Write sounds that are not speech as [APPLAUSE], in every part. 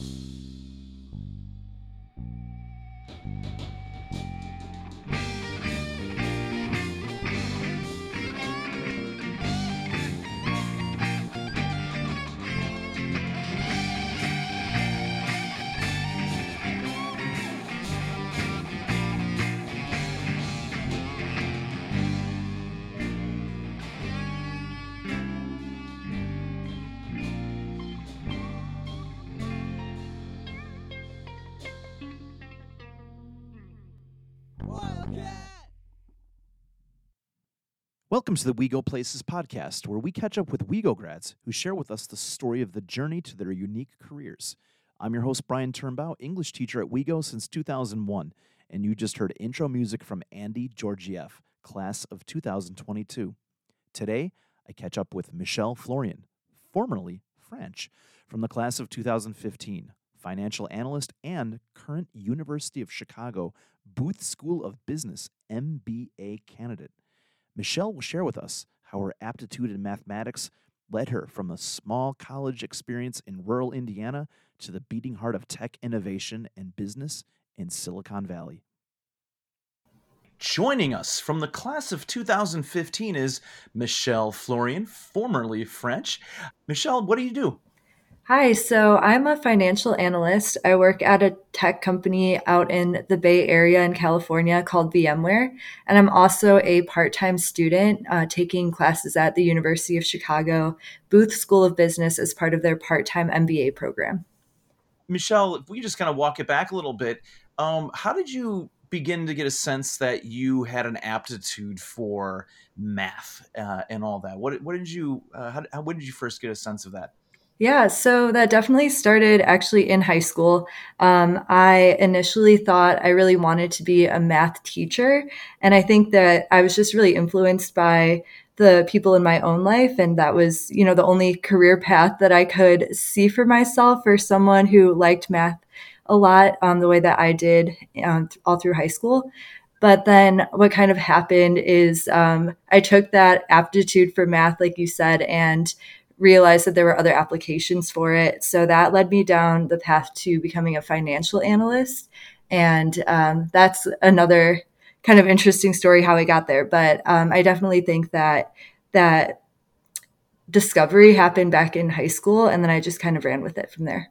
Peace. Welcome to the We Go Places podcast, where we catch up with WeGo grads who share with us the story of the journey to their unique careers. I'm your host, Brian Turnbow, English teacher at WeGo since 2001, and you just heard intro music from Andy Georgiev, class of 2022. Today, I catch up with Michelle Florian, formerly French, from the class of 2015, financial analyst and current University of Chicago Booth School of Business MBA candidate. Michelle will share with us how her aptitude in mathematics led her from a small college experience in rural Indiana to the beating heart of tech innovation and business in Silicon Valley. Joining us from the class of 2015 is Michelle Florian, formerly French. Michelle, what do you do? Hi, so I'm a financial analyst. I work at a tech company out in the Bay Area in California called VMware. And I'm also a part time student uh, taking classes at the University of Chicago Booth School of Business as part of their part time MBA program. Michelle, if we just kind of walk it back a little bit, um, how did you begin to get a sense that you had an aptitude for math uh, and all that? What, what did you, uh, how, how, when did you first get a sense of that? Yeah, so that definitely started actually in high school. Um, I initially thought I really wanted to be a math teacher. And I think that I was just really influenced by the people in my own life. And that was, you know, the only career path that I could see for myself for someone who liked math a lot um, the way that I did um, all through high school. But then what kind of happened is um, I took that aptitude for math, like you said, and realized that there were other applications for it. So that led me down the path to becoming a financial analyst. And um, that's another kind of interesting story how I got there. But um, I definitely think that that discovery happened back in high school, and then I just kind of ran with it from there.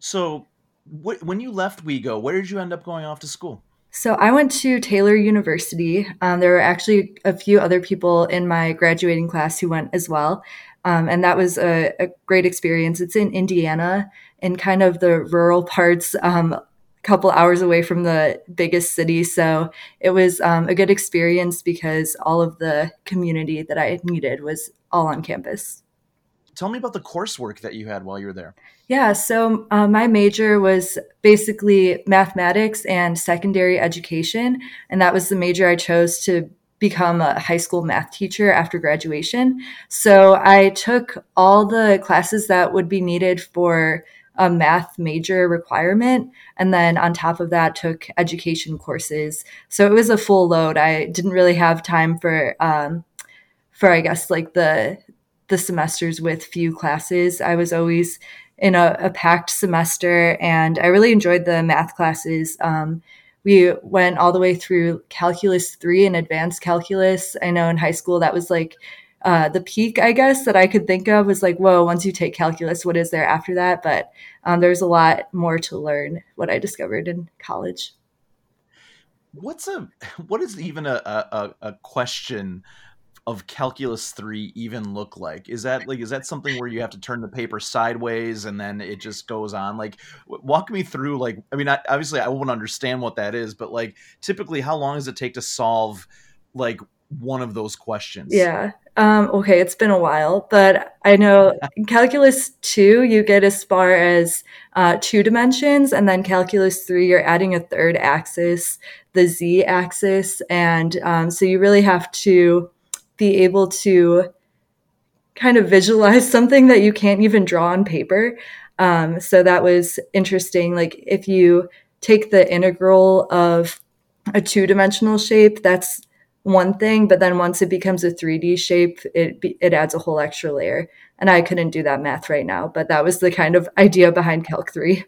So, wh- when you left WeGo, where did you end up going off to school? So I went to Taylor University. Um, there were actually a few other people in my graduating class who went as well. Um, and that was a, a, great experience. It's in Indiana, in kind of the rural [LAUGHS] parts, um, a couple hours away from the biggest city. So it was um, a good experience because all of the community that I needed was all on campus. Tell me about the coursework that you had while you were there. Yeah, so uh, my major was basically mathematics and secondary education, and that was the major I chose to become a high school math teacher after graduation. So I took all the classes that would be needed for a math major requirement. And then on top of that, took education courses. So it was a full load. I didn't really have time for, um, for I guess like the, the semesters with few classes. I was always in a, a packed semester and I really enjoyed the math classes. Um, we went all the way through calculus three and advanced calculus. I know in high school that was like uh, the peak, I guess, that I could think of was like, whoa, once you take calculus, what is there after that? But um, there's a lot more to learn, what I discovered in college. What's a, [LAUGHS] what is even a, a, a question of calculus 3 even look like? Is that like is that something where you have to turn the paper sideways and then it just goes on? Like walk me through like i mean I, obviously i won't understand what that is but like typically how long does it take to solve like one of those questions? Yeah um, okay it's been a while but i know [LAUGHS] calculus 2 you get as far as uh, two dimensions and then calculus 3 you're adding a third axis the z axis and um, so you really have to be able to kind of visualize [LAUGHS] something that you can't even draw on paper. Um, so that was interesting. Like if you take the integral of a two dimensional shape, that's one thing, but then once it becomes a 3D shape, it it adds a whole extra layer. And I couldn't do that math right now, but that was the kind of idea behind Calc 3.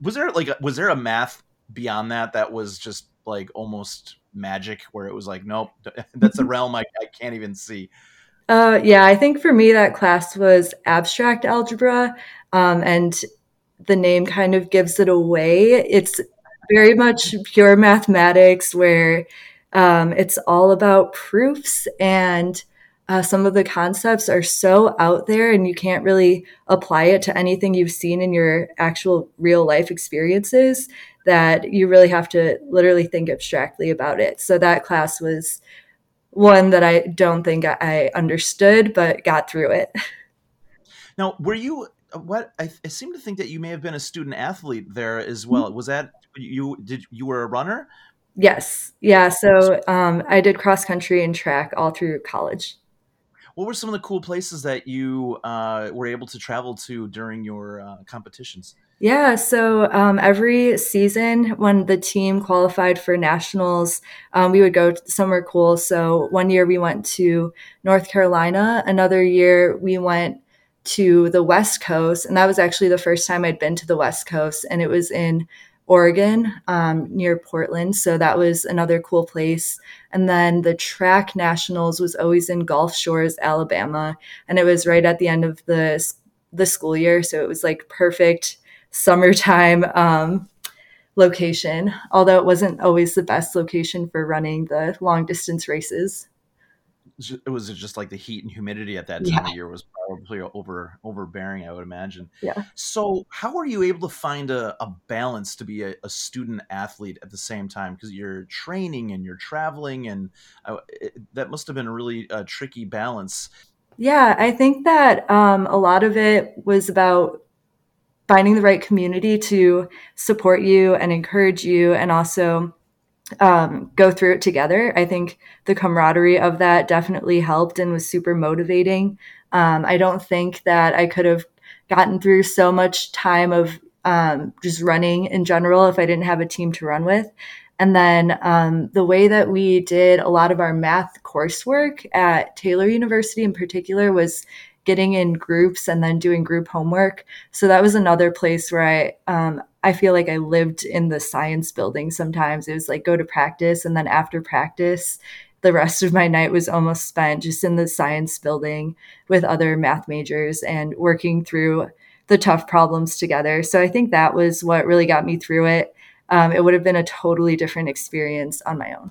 Was there like was there a math beyond that that was just like almost magic where it was like nope, [LAUGHS] that's a [LAUGHS] realm I, I can't even see. Uh, yeah, I think for me that class was abstract algebra, um, and the name kind of gives it away. It's very much pure mathematics where um, it's all about proofs and uh, some of the concepts are so out there and you can't really apply it to anything you've seen in your actual real life experiences that you really have to literally think abstractly about it. So that class was one that I don't think I understood, but got through it. [LAUGHS] Now, were you what I, I seem to think that you may have been a student athlete there as well. Mm-hmm. Was that you? Did you were a runner? Yes. Yeah. So um, I did cross country and track all through college. What were some of the cool places that you uh, were able to travel to during your uh, competitions? Yeah, so um, every season when the team qualified for nationals, um, we would go somewhere cool. So one year we went to North Carolina. Another year we went to the West Coast, and that was actually the first time I'd been to the West Coast, and it was in Oregon um, near Portland. So that was another cool place. And then the track nationals was always in Gulf Shores, Alabama, and it was right at the end of the the school year. So it was like perfect summertime um, location, although it wasn't always the best location for running the long distance races. It was just like the heat and humidity at that time yeah. of year was probably over overbearing i would imagine. Yeah. So how are you able to find a, a balance to be a, a, student athlete at the same time? Because you're training and you're traveling and uh, it, that must have been a really uh, tricky balance. Yeah i think that um, a lot of it was about finding the right community to support you and encourage you and also um, go through it together. I think the camaraderie of that definitely helped and was super motivating. Um, I don't think that I could have gotten through so much time of um, just running in general if I didn't have a team to run with. And then um, the way that we did a lot of our math coursework at Taylor University in particular was getting in groups and then doing group homework. So that was another place where I um, I feel like I lived in the science building sometimes. It was like go to practice and then after practice, the rest of my night was almost spent just in the science building with other math majors and working through the tough problems together. So I think that was what really got me through it. Um, it would have been a totally different experience on my own.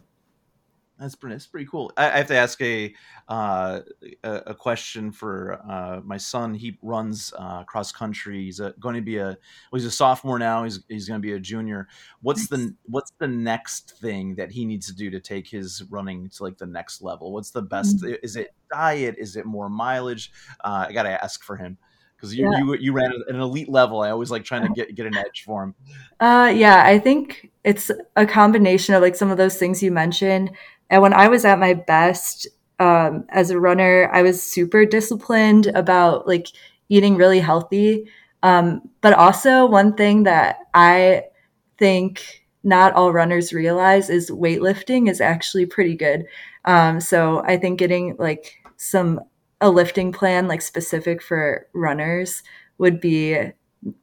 That's pretty, that's pretty cool. I, I have to ask a uh, a, question for uh, my son. He runs uh, cross country. He's a, going to be a well, he's a sophomore now. He's he's going to be a junior. What's nice. the what's the next thing that he needs to do to take his running to like the next level? What's the best? Mm-hmm. Is it diet? Is it more mileage? Uh, I got to ask for him because you, yeah. you you ran at an elite level. I always like trying to [LAUGHS] get get an edge for him. Uh, yeah, I think it's a combination of like some of those things you mentioned and when I was at my best um, as a runner, I was super disciplined about like eating really healthy. Um, but also, one thing that I think not all runners realize is weightlifting is actually pretty good. Um, so I think getting like some a lifting plan like specific for runners would be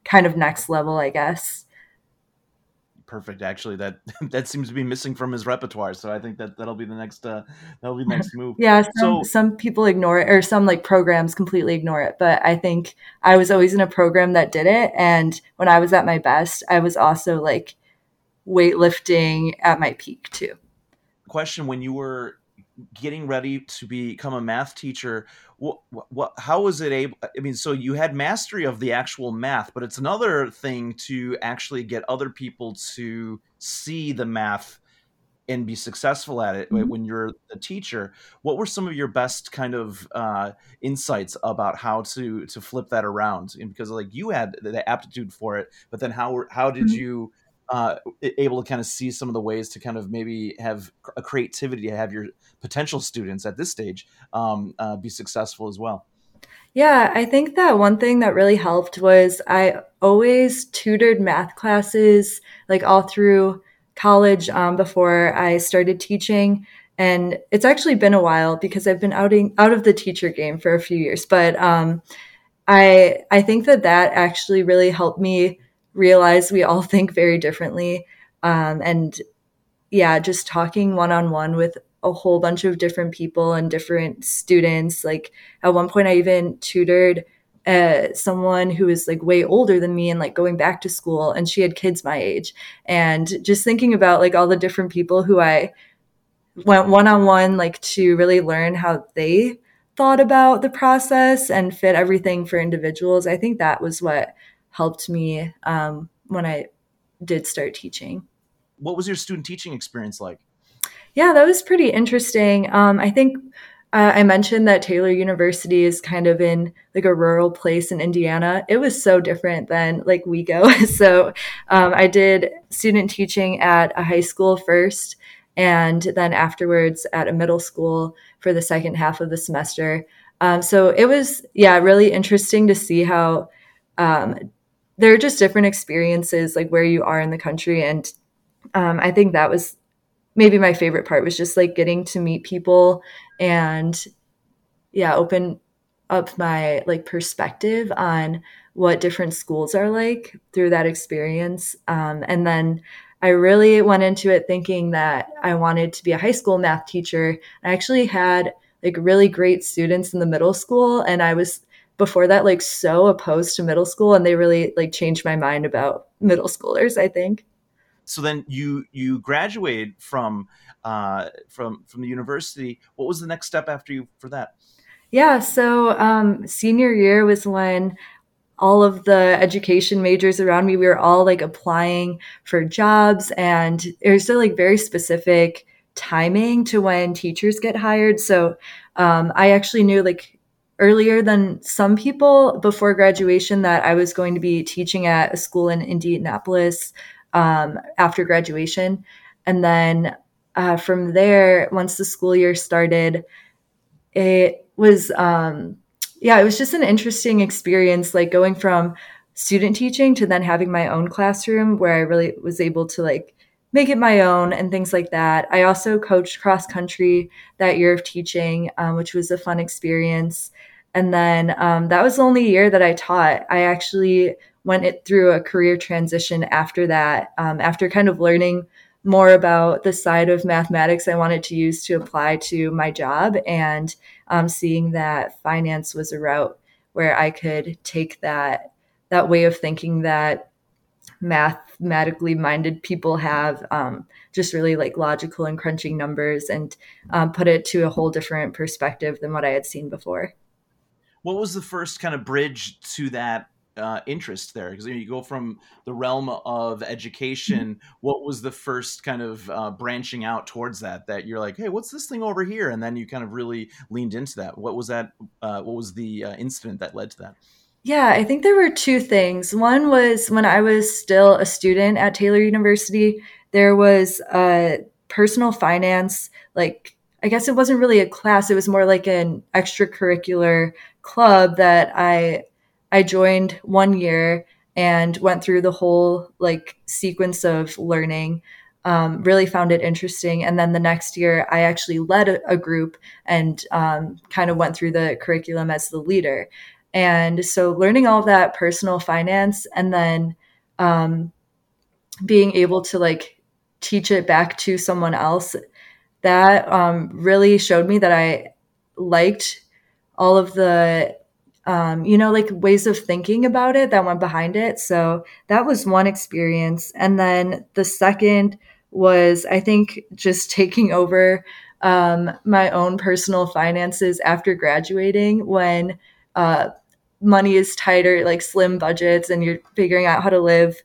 kind of next level, I guess perfect. Actually, that [LAUGHS] that seems to be missing from his repertoire. So I think that that'll be the next uh, that'll be the next move. [LAUGHS] yeah. Some, so some people ignore it, or some like programs completely ignore it. But I think I was always in a program that did it, and when I was at my best, I was also like weightlifting at my peak too. Question: When you were getting ready to become a math teacher what, what how was it able i mean so you had mastery of the actual math but it's another thing to actually get other people to see the math and be successful at it mm-hmm. when you're a teacher what were some of your best kind of uh, insights about how to to flip that around and because like you had the aptitude for it but then how how did mm-hmm. you uh, able to kind of see some of the ways to kind of maybe have a creativity to have your potential students at this stage um, uh, be successful as well. Yeah, I think that one thing that really helped was I always tutored math classes like all through college um, before I started teaching. and it's actually been a while because I've been outing out of the teacher game for a few years. But um, I I think that that actually really helped me realize we all [LAUGHS] think very differently, um, and yeah, just talking one on one with a whole bunch of different people and different students. Like at one point, I even tutored uh, someone who was like way older than me and like going back to school, and she had kids my age. And just thinking about like all the different people who I went one on one, like to really learn how they thought about the process and fit everything for individuals. I think that was what helped me um, when I did start teaching. What was your student teaching experience like? Yeah, that was pretty interesting. Um, I think uh, I mentioned that Taylor University is kind of in like a rural place in Indiana. It was so different than like WeGo. [LAUGHS] so um, I did student teaching at a high school first, and then afterwards at a middle school for the second half of the semester. Um, so it was, yeah, really interesting to see how um, there are just different experiences, like where you are in the country. And um, I think that was maybe my favorite part was just like getting to meet people and, yeah, open up my like perspective on what different schools are like through that experience. Um, and then I really went into it thinking that I wanted to be a high school math teacher. I actually had like really great students in the middle school and I was before that like so opposed to middle school and they really like changed my mind about middle schoolers, I think. So then you you graduated from uh from from the university. What was the next step after you for that? Yeah, so um, senior year was when all of the education majors around me, we were all like applying for jobs and it was still like very specific timing to when teachers get hired. So um, I actually knew like earlier than some people before graduation that I was going to be teaching at a school in Indianapolis um, after graduation. And then uh, from there, once the school year started, it was um, yeah, it was just an interesting experience, like going from student teaching to then having my own classroom where I really was able to like make it my own and things like that. I also coached cross country that year of teaching, um, which was a fun experience. And then um, that was the only year that I taught. I actually went it through a career transition after that, um, after kind of learning more about the side of mathematics I wanted to use to apply to my job and um, seeing that finance was a route where I could take that that way of thinking that mathematically minded people have um, just really like logical and crunching numbers and um, put it to a whole different perspective than what I had seen before. What was the first kind of bridge to that uh, interest there? Because you go from the realm of education. What was the first kind of uh, branching out towards that? That you're like, hey, what's this thing over here? And then you kind of really leaned into that. What was that? Uh, what was the uh, incident that led to that? Yeah, I think there were two things. One was when I was still a student at Taylor University, there was a personal finance, like, I guess it wasn't really a class, it was more like an extracurricular club that I I joined one year and went through the whole like sequence of learning. Um, really found it interesting. And then the next year, I actually led a, a group and um, kind of went through the curriculum as the leader. And so, learning all that personal finance and then um, being able to like teach it back to someone else, that um, really showed me that I liked all of the um, you know, like ways of thinking about it that went behind it. So that was one experience. And then the second was, I think, just [LAUGHS] taking over um, my own personal finances after graduating when uh, money is tighter, like slim budgets, and you're figuring out how to live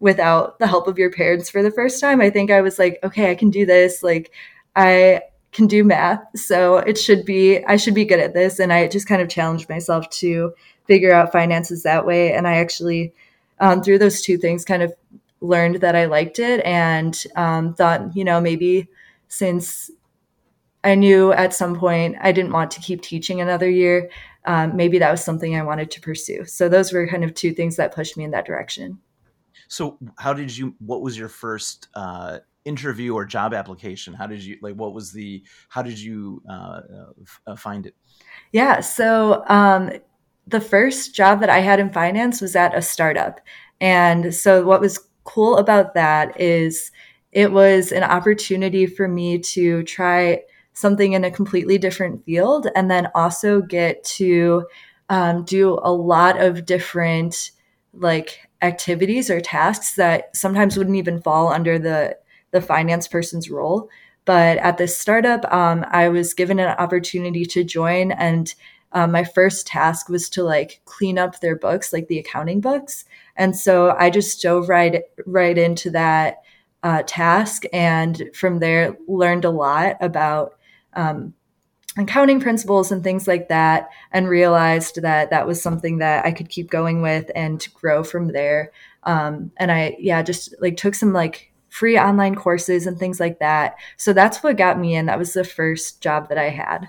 without the help of your parents for the first time. I think I was like, okay, I can do this. Like, I can do math. So it should be, I should be good at this. And I just kind of challenged myself to figure out finances that way. And I actually, um, through those two things, kind of learned that I liked it and um, thought, you know, maybe since I knew at some point I didn't want to keep teaching another year, um, maybe that was something I wanted to pursue. So those were kind of two things that pushed me in that direction. So, how did you? What was your first uh, interview or job application? How did you like? What was the? How did you uh, uh, find it? Yeah. So um, the first job that I had in finance was at a startup, and so what was cool about that is it was an opportunity for me to try something in a completely different field and then also get to um, do a lot of different like activities or tasks that sometimes wouldn't even fall under the the finance person's role. But at this startup um, i was given an opportunity to join and um, my first task was to like clean up their books like the accounting books. And so i just dove right right into that uh, task and from there learned a lot about um, accounting principles and things like that and realized that that was something that i could keep going with and grow from there. Um, and i yeah just like took some like free online courses and things like that. So that's what got me in. That was the first job that i had.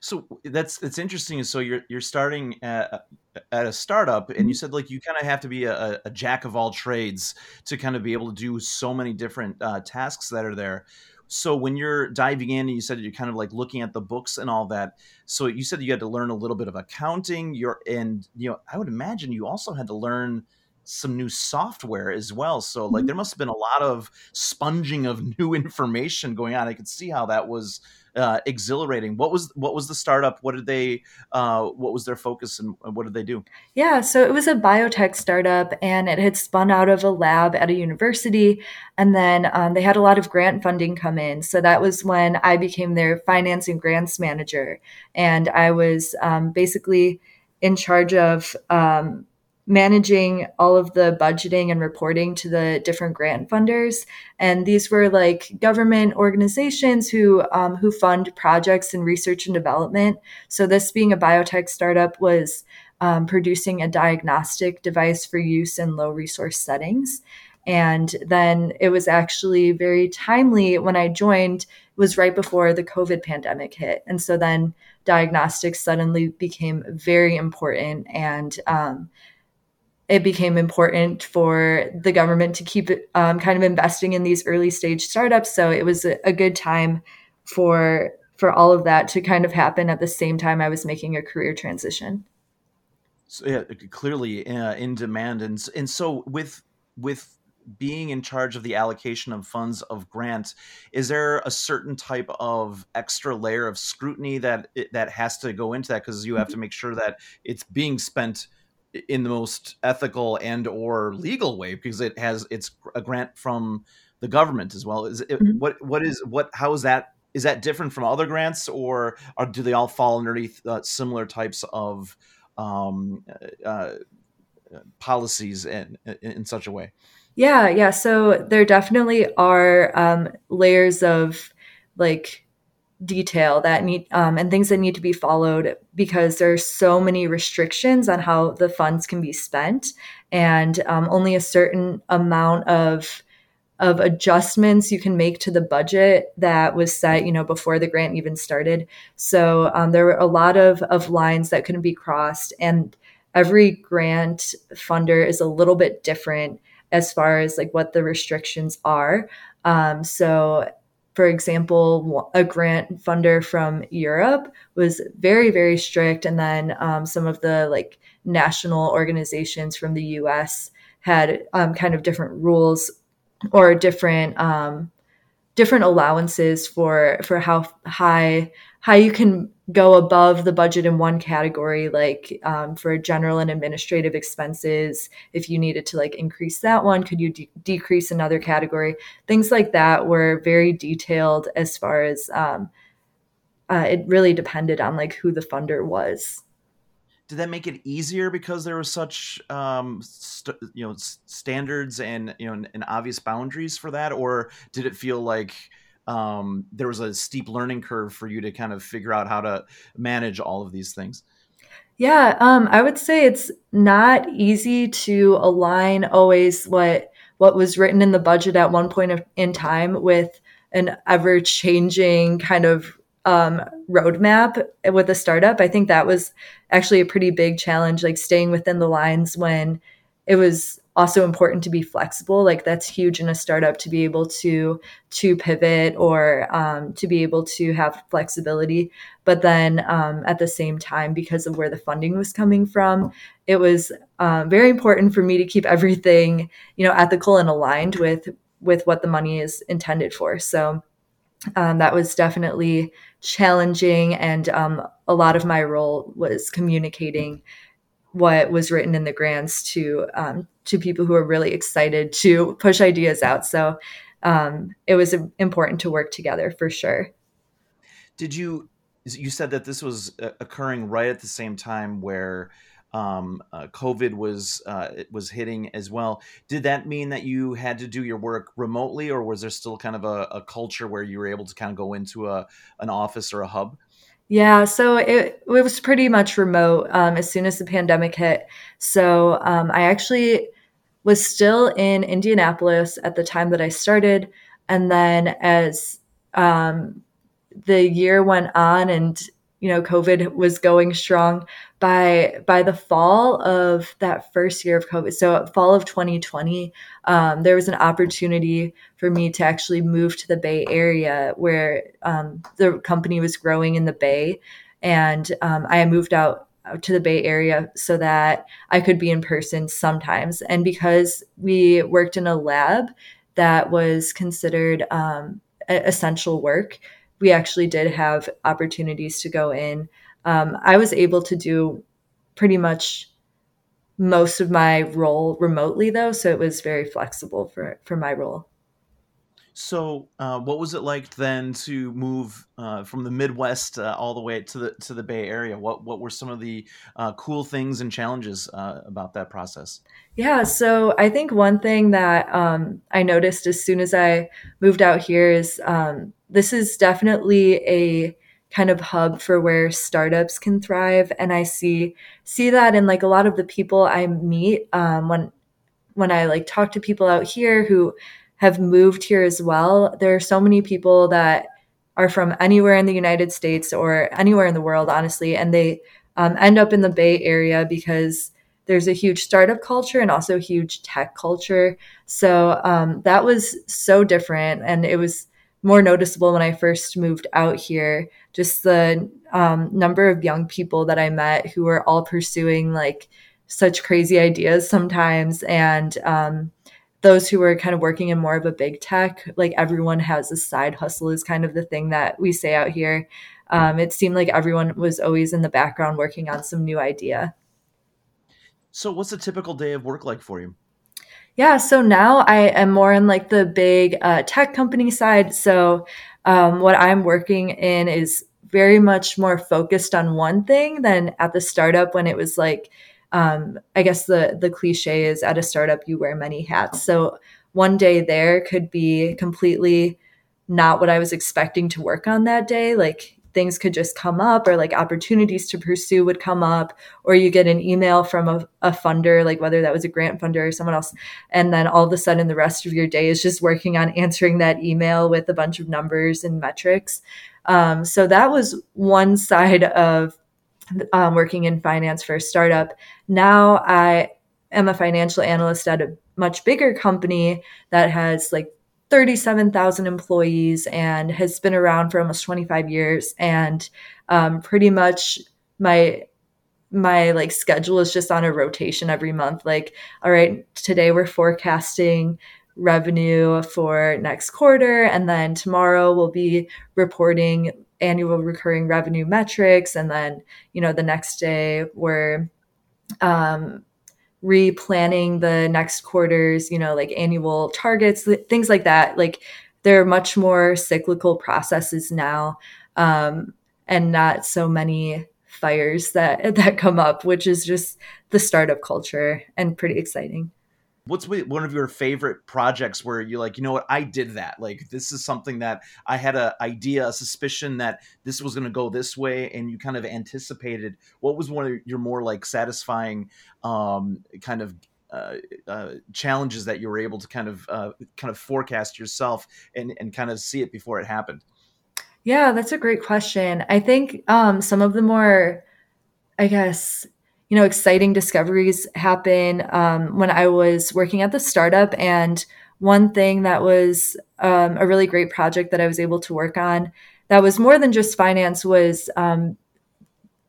So that's it's interesting. So you're you're starting at, at a startup and you mm-hmm. said like you kind of have to be a, a, jack of all trades to kind of be able to do so many different uh, tasks that are there so when you're diving in and you said you're kind of like looking at the books and all that so you said you had to learn a little bit of accounting you're and you know i would imagine you also had to learn some new software as well so like mm-hmm. there must have been a lot of sponging of [LAUGHS] new information going on i could see how that was uh, exhilarating. What was what was the startup? What did they? Uh, what was their focus and what did they do? Yeah, so it was a biotech startup, and it had spun out of a lab at a university, and then um, they had a lot of grant funding come in. So that was when I became their finance and grants manager, and I was um, basically in charge of um, managing all of the budgeting and reporting to the different grant funders. And these were like government organizations who um, who fund projects in research and development. So this being a biotech startup was um, producing a diagnostic device for use in low resource settings. And then it was actually very timely when i joined was right before the covid pandemic hit. And so then diagnostics suddenly became very important and um, it became important for the government to keep um, kind of investing in these early stage startups. So it was a, a, good time for for all of that to kind of happen at the same time I was making a career transition. So yeah, clearly uh, in demand, and and so with with being in charge of the allocation of funds of grants, is there a certain type of extra layer of scrutiny that that has to go into that because you have to make sure that it's being spent in the most ethical and or legal way because it has it's a grant from the government as well. Is it, mm-hmm. what what is what how is that is that different from other grants or, or do they all fall underneath uh, similar types of um, uh, uh policies in, in, in such a way? Yeah yeah. So there definitely are um, layers of like detail that need um, and things that need to be followed because there's so many restrictions on how the funds can be spent. And um, only a certain amount of of adjustments you can make to the budget that was set you know before the grant even started. So um, there were a lot of of lines that couldn't be crossed and every grant funder is a little bit different as far as like what the restrictions are. Um, so for example, a grant funder from Europe was very, very strict. And then um, some of the like national organizations from the US had um, kind of different rules or different um, different allowances for for how high how you can go above the budget in one category like um, for general and administrative expenses if you needed to like increase that one could you de- decrease another category? Things like that were very detailed as far as um, uh, it really depended on like who the funder was. Did that make it easier because there were such um, st- you know standards and you know and, and obvious boundaries for that? Or did it feel like um, there was a steep learning curve for you to kind of figure out how to manage all of these things? Yeah, um, I would say it's not easy to align always what what was written in the budget at one point of, in time with an ever changing kind of um, roadmap with a startup. I think that was actually a pretty big challenge, like staying within the lines when it was also important to be flexible. Like that's huge in a startup to be able to to pivot or um, to be able to have flexibility. But then um, at the same time, because of where the funding was coming from, it was um, very important for me to keep everything you know ethical and aligned with with what the money is intended for. So um, that was definitely challenging, and um, a lot of my role was communicating what was written in the grants to um, to people who are really excited to push ideas out. So um, it was important to work together for sure. Did you? You said that this was uh, occurring right at the same time where um, uh, COVID was uh, it was hitting as well. Did that mean that you had to do your work remotely, or was there still kind of a, a culture where you were able to kind of go into a an office or a hub? Yeah, so it, it was pretty much remote um, as soon as the pandemic hit. So um, I actually was still in Indianapolis at the time that I started. And then as um, the year went on and you know covid was going strong by by the fall of that first year of covid so fall of 2020 um, there was an opportunity for me to actually move to the bay area where um, the company was growing in the bay and um, i moved out to the bay area so that i could be in person sometimes and because we worked in a lab that was considered um, essential work we actually did have opportunities to go in. Um, I was able to do pretty much most of my role remotely though, so it was very flexible for for my role. So, uh, what was it like then to move uh, from the Midwest uh, all the way to the to the Bay Area? What what were some of the uh, cool things and challenges uh, about that process? Yeah, so I think one thing that um, I noticed as soon as I moved out here is um, this is definitely a kind of hub for where startups can thrive, and I see see that in like a lot of the people I meet um, when when I like talk to people out here who have moved here as well. There are so many people that are from anywhere in the United States or anywhere in the world, honestly, and they um, end up in the Bay Area because there's a huge startup culture and also huge tech culture. So um, that was so different, and it was more noticeable when I first moved out here. Just the um, number of young people that I met who were all pursuing like such crazy ideas sometimes, and um, those who were kind of working in more of a big tech, like everyone has a side hustle is kind of the thing that we say out here. Um, it seemed like everyone was always in the background working on some new idea. So, what's a typical day of work like for you? Yeah, so now I am more in like the big uh, tech company side. So, um, what I'm working in is very much more focused on one thing than at the startup when it was like um, I guess the the cliche is at a startup you wear many hats. So one day there could be completely not what I was expecting to work on that day. Like things could just come up or like opportunities to pursue would come up or you get an email from a, a funder like whether that was a grant funder or someone else and then all of a sudden the rest of your day is just working on answering that email with a bunch of numbers and metrics um, so that was one side of um, working in finance for a startup. Now I am a financial analyst at a much bigger company that has like 37,000 employees and has been around for almost 25 years. And um, pretty much my my like schedule is just on a rotation every month. Like, all right, today we're forecasting revenue for next quarter, and then tomorrow we'll be reporting annual recurring revenue metrics and then you know the next day we're um, replanning the next quarters you know like annual targets things like that. Like there are much more cyclical processes now um, and not so many fires that [LAUGHS] that come up which is just the startup culture and pretty exciting what's one of your favorite projects where you're like you know what? I did that. Like this is something that i had an idea a suspicion that this was going to go this way and you kind of anticipated. What was one of your more like satisfying um, kind of uh, uh, challenges that you were able to kind of uh, kind of forecast yourself and and kind of see it before it happened? Yeah that's a great question. I think um, some of the more i guess you know, exciting discoveries happen um, when I was working at the startup. And one thing that was um, a really great project that I was able to work on that was more than just finance was um,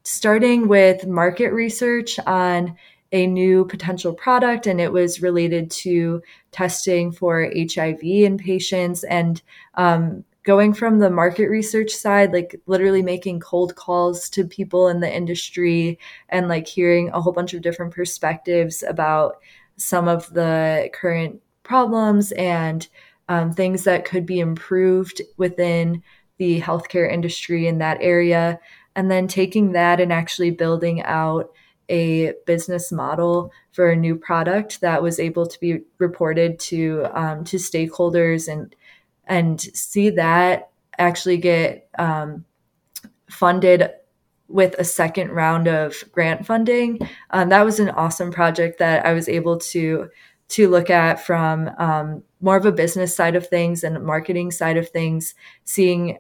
starting with market research on a new potential product and it was related to testing for hiv in patients and um, going from the market research side like literally making cold calls to people in the industry and like hearing a whole bunch of different perspectives about some of the current problems and um, things that could be improved within the healthcare industry in that area. And then taking that and actually building out a business model for a new product that was able to be reported to um, to stakeholders and and see that actually get um, funded with a second round of grant funding. Um, that was an awesome project that I was able to to look at from um, more of a business side of things and marketing side of things, seeing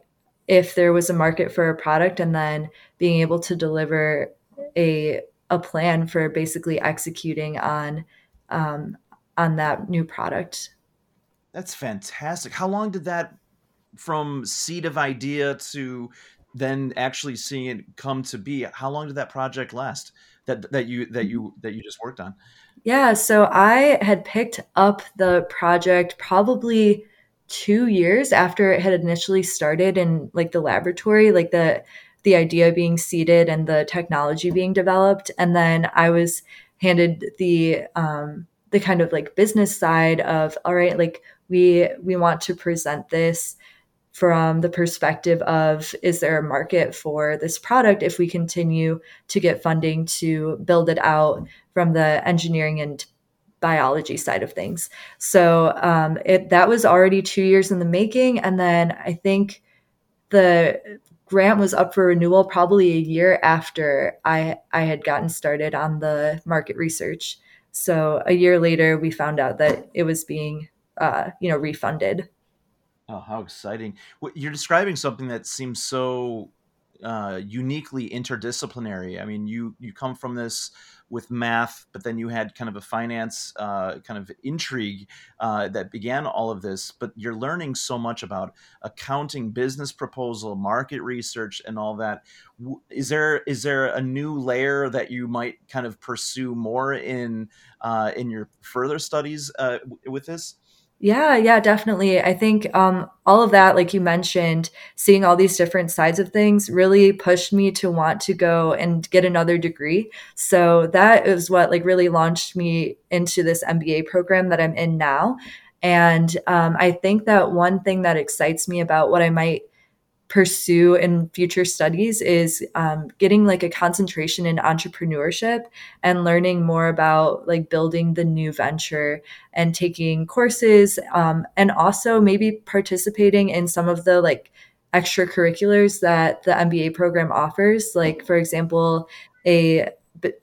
if there was a market for a product, and then being able to deliver a a plan for basically executing on um, on that new product. That's fantastic. How long did that from seed of idea to then actually seeing it come to be? How long did that project last? That that you that you that you just worked on? Yeah, so I had picked up the project probably two years after it had initially started in like the laboratory, like the the idea being seeded and the technology being developed. And then I was handed the um, the kind of like business side of all right, like we we want to present this from the perspective of is there a market for this product if we continue to get funding to build it out from the engineering and biology side of things. So um, it that was already two years in the making, and then I think the grant was up for renewal probably a year after I I had gotten started on the market research. So a year later, we found out that it was being uh, you know refunded. Oh, how exciting! You're describing something that seems so uh, uniquely interdisciplinary. I mean, you you come from this with math, but then you had kind of a finance uh, kind of intrigue uh, that began all of this. But you're learning so much about accounting, business proposal, market research, and all that. Is there is there a new layer that you might kind of pursue more in uh, in your further studies uh, with this? Yeah, yeah, definitely. I think um, all of that, like you mentioned, seeing all these different sides of things really pushed me to want to go and get another degree. So that is what like really launched me into this MBA program that I'm in now. And um, I think that one thing that excites me about what I might pursue in future studies is um, getting like a concentration in entrepreneurship and learning more about like building the new venture and taking courses um, and also maybe participating in some of the like extracurriculars that the MBA program offers. Like for example a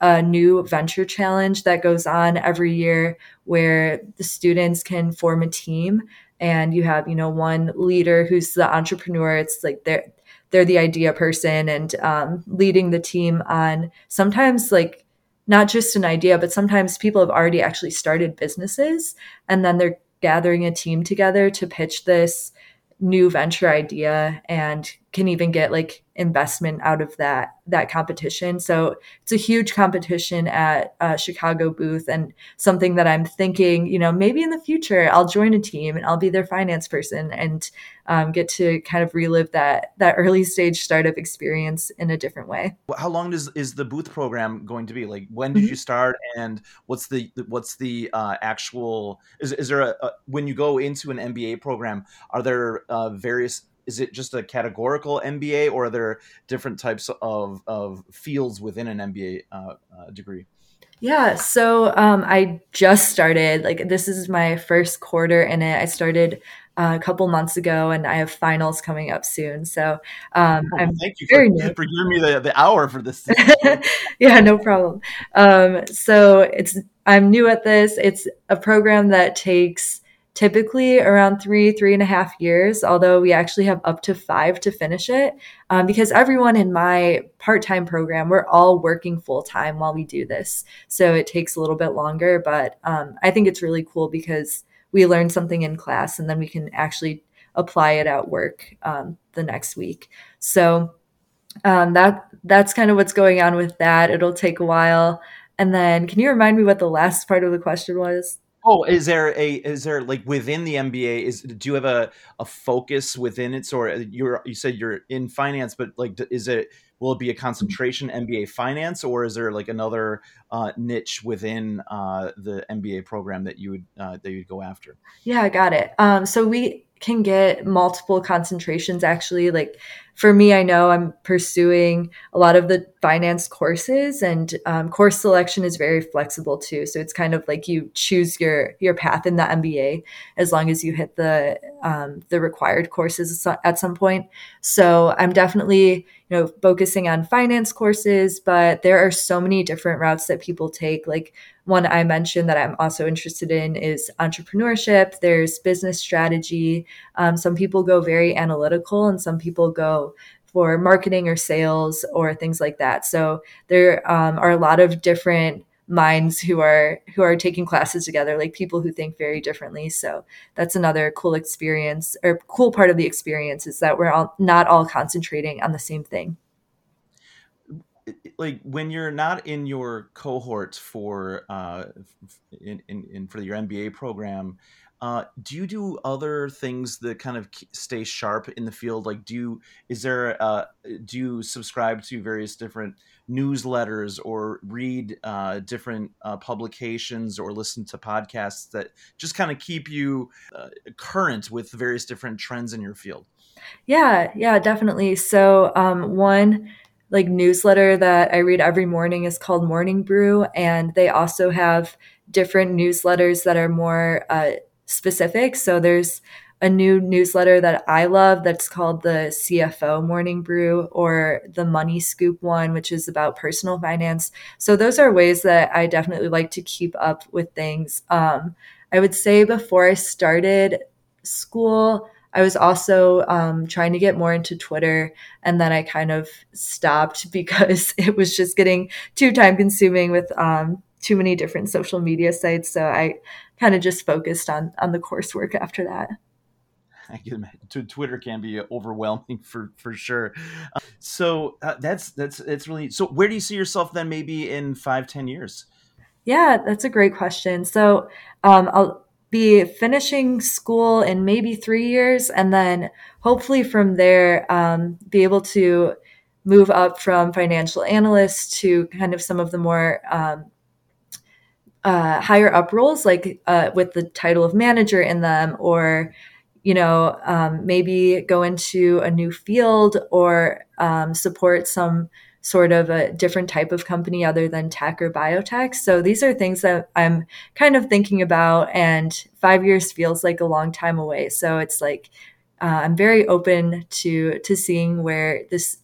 a new venture challenge that goes on every year where the students can form a team and you have you know one leader who's the entrepreneur. It's like they're they're the idea person and um, leading the team on sometimes like not just an idea but sometimes people have already actually started businesses and then they're gathering a team together to pitch this new venture idea and can even get like investment out of that that competition. So it's a huge competition at uh, Chicago booth and something that I'm thinking, you know, maybe in the future I'll join a team and I'll be their finance person and um, get to kind of relive that that early stage startup experience in a different way. How long is is the booth program going to be? Like when did mm-hmm. you start and what's the what's the uh, actual is is there a, a, when you go into an MBA program are there uh, various is it just a categorical MBA or are there different types of, of fields within an MBA uh, uh, degree? Yeah, so um, I just started. Like this is my first quarter in it. I started uh, a couple months ago, and I have finals coming up soon. So um, oh, I'm thank you for, for, giving me the, the hour for this. [LAUGHS] yeah, no problem. Um, so it's I'm new at this. It's a program that takes typically around three, three and a half years, although we actually have up to five to finish it. Um, because everyone in my part time program, we're all working full time while we do this. So it takes a little bit longer, but um, I think it's really cool because we learn something in class and then we can actually apply it at work um, the next week. So um, that that's kind of what's going on with that. It'll take a while. And then, can you remind me what the last part of the question was? Oh, is there a is there like within the MBA is do you have a a focus within it? So you're you said you're in finance, but like is it will it be a concentration MBA finance or is there like another uh, niche within uh, the MBA program that you would uh, that you'd go after? Yeah, I got it. Um, so we can get multiple concentrations actually. Like for me i know i'm pursuing a lot of the finance courses and um, course selection is very flexible too. So it's kind of like you choose your your path in the mba as long as you hit the um, the required courses at some point. So i'm definitely know focusing on finance courses but there are so many different routes that people take like one I mentioned that I'm also interested in is entrepreneurship. There's business strategy. Um, some people go very analytical, and some people go for marketing or sales or things like that. So there um, are a lot of different minds who are who are taking classes together like people who think very differently so that's another cool experience or cool part of the experience is that we're all not all concentrating on the same thing like when you're not in your cohort for uh in, in, in for your MBA program, uh, do you do other things that kind of stay sharp in the field? Like, do you is there uh, do you subscribe to various different newsletters or read uh, different uh, publications or listen to podcasts that just kind of keep you uh, current with various different trends in your field? Yeah, yeah, definitely. So um, one like newsletter that I read every morning is called Morning Brew, and they also have different newsletters that are more uh, specific. So there's a new newsletter that I love that's called the CFO Morning Brew or the Money Scoop one, which is about personal finance. So those are ways that I definitely like to keep up with things. Um, I would say before I started school, I was also um, trying to get more into Twitter, and then I kind of stopped [LAUGHS] because it was just getting too time consuming with um, too many different social media sites. So I kind of just focused on on the coursework after that. [LAUGHS] I can imagine Twitter can be overwhelming for for sure. Uh, so uh, that's that's it's really so. Where do you see yourself then? Maybe in five, ten years. Yeah, that's a great question. So um, I'll be finishing school in maybe three years, and then hopefully from there, um, be able to move up from financial analyst to kind of some of the more um, uh, higher up roles, like uh, with the title of manager in them, or you know, um, maybe go into a new field or um, support some sort of a different type of company other than tech or biotech. So these are things that I'm kind of thinking about, and five years feels like a long time away. So it's like uh, I'm very open to to seeing where this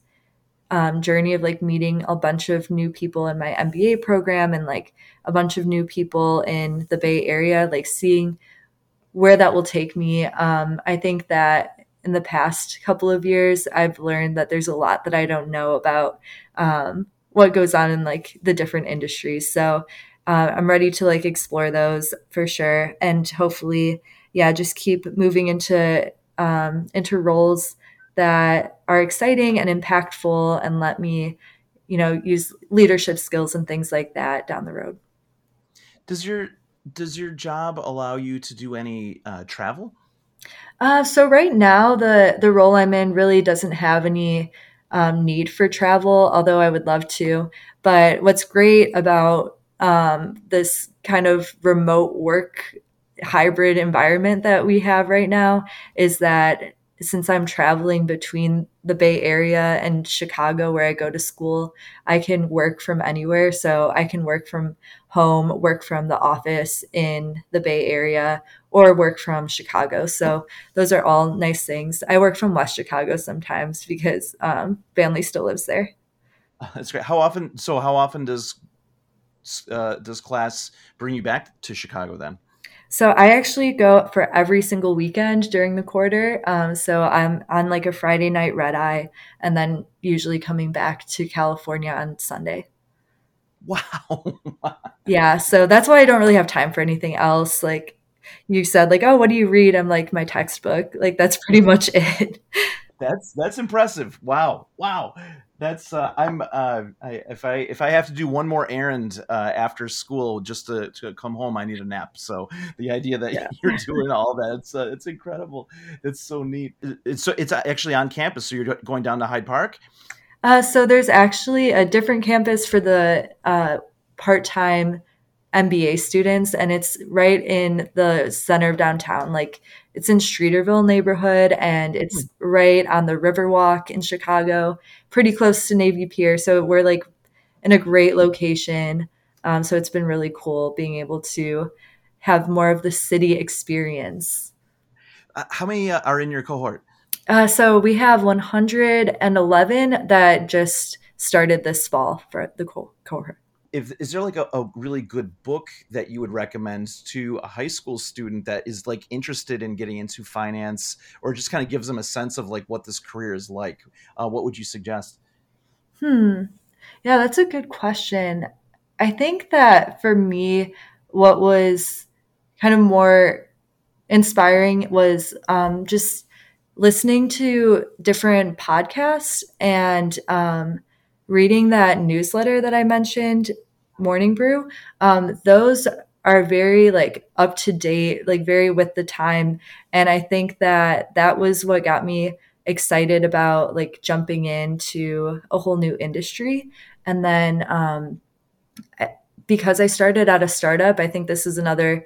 um, journey of like meeting a bunch of new people in my MBA program and like a bunch of new people in the Bay Area, like seeing where that will take me. Um, I think that in the past couple of years, I've learned that there's a lot that I don't know about um, what goes on in like the different industries. So uh, I'm ready to like explore those for sure, and hopefully, yeah, just keep moving into um, into roles that are exciting and impactful, and let me, you know, use leadership skills and things like that down the road. Does your does your job allow you to do any uh, travel? Uh, so right now, the the role I'm in really doesn't have any um, need for travel, although I would love to. But what's great about um, this kind of remote work hybrid environment that we have right now is that since I'm traveling between the Bay Area and Chicago, where I go to school, I can work from anywhere. So I can work from home, work from the office in the Bay Area, or work from Chicago. So those are all nice things. I work from West Chicago sometimes because um, family still lives there. [LAUGHS] That's great. How often? So how often does uh, does class bring you back to Chicago then? So I actually go for every single weekend during the quarter. Um, so I'm on like a Friday night red eye and then usually coming back to California on Sunday. Wow. [LAUGHS] yeah. So that's why I don't really have time for anything else. Like you said, like, oh, what do you read? I'm like my textbook. Like that's pretty much [LAUGHS] it. That's that's impressive. Wow. Wow that's uh, I'm uh, I, if I if I have to do one more errand uh, after school just to, to come home, I need a nap. So the idea that yeah. [LAUGHS] you're doing all that it's uh, it's incredible. It's so neat. It's so it's actually on campus. So you're going down to Hyde Park. Uh, so there's actually a different campus for the uh, part time MBA students, and it's right in the center of downtown. Like it's in Streeterville neighborhood, and it's hmm. right on the Riverwalk in Chicago, pretty close to Navy Pier. So we're like in a great location. Um, so it's been really cool being able to have more of the city experience. Uh, how many uh, are in your cohort? Uh, so we have 111 that just started this fall for the co- cohort if is there like a, a, really good book that you would recommend to a high school student that is like interested in getting into finance or just kind of gives them a sense of like what this career is like? Uh, what would you suggest? Hmm. Yeah that's a good question. I think that for me what was kind of more inspiring was um, just listening to different podcasts and um, reading that newsletter that I mentioned, Morning Brew, um, those are very like up to date, like very with the time. And I think that that was what got me excited about like jumping into a whole new industry. And then um, because I started at a startup, I think this is another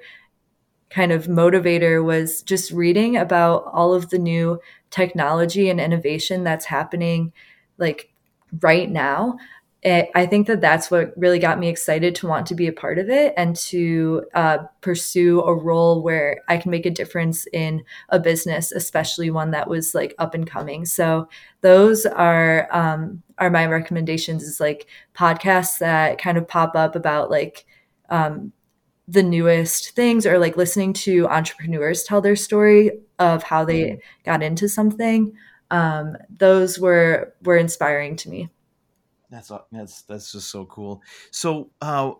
kind of motivator was just reading about all of the new technology and innovation that's happening like right now it, I think that that's what really got me excited to want to be a part of it and to uh, pursue a role where I can make a difference in a business, especially one that was like up and coming. So those are um, are my recommendations. Is like podcasts that kind of pop up about like um, the newest things or like listening to entrepreneurs tell their story of how they mm-hmm. got into something. Um, those were were inspiring to me. That's that's that's just so cool. So, uh,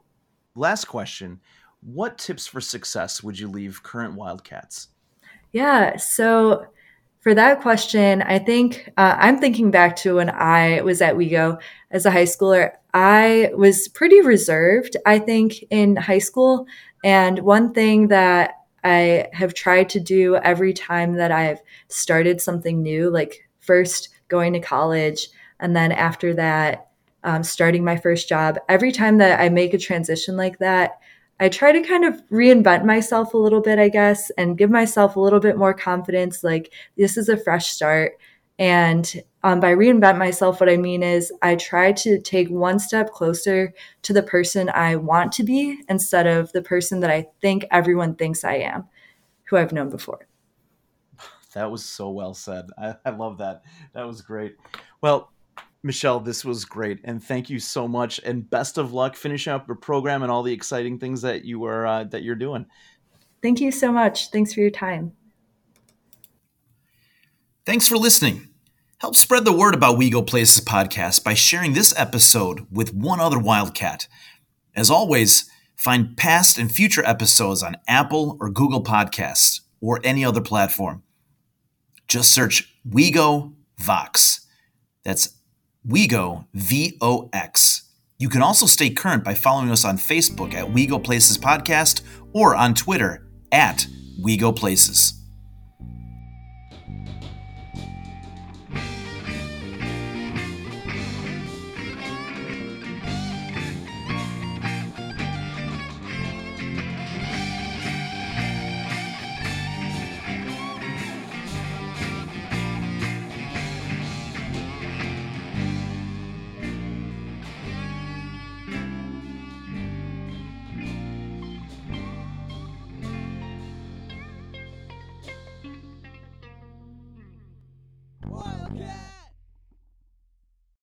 last question: What tips for success would you leave current Wildcats? Yeah. So for that question, I think uh, I'm thinking back to when I was at WeGo as a high schooler. I was pretty reserved, I think, in high school. And one thing that I have tried to do every time that I've started something new, like first going to college, and then after that, um, starting my first job, every time that I make a transition like that, I try to kind of reinvent myself a little bit, I guess, and give myself a little bit more confidence. Like, this is a fresh start. And um, by reinvent myself, what I mean is I try to take one step closer to the person I want to be instead of the person that I think everyone thinks I am, who I've known before. That was so well said. I, I love that. That was great. Well, Michelle, this was great, and thank you so much. And best of luck finishing up your program and all the exciting things that you are uh, that you're doing. Thank you so much. Thanks for your time. Thanks for listening. Help spread the word about WeGo Places podcast by sharing this episode with one other Wildcat. As always, find past and future episodes on Apple or Google Podcasts or any other platform. Just search WeGo Vox. That's WeGo, V O X. You can also stay current by following us on Facebook at WeGo Places Podcast or on Twitter at WeGo Places.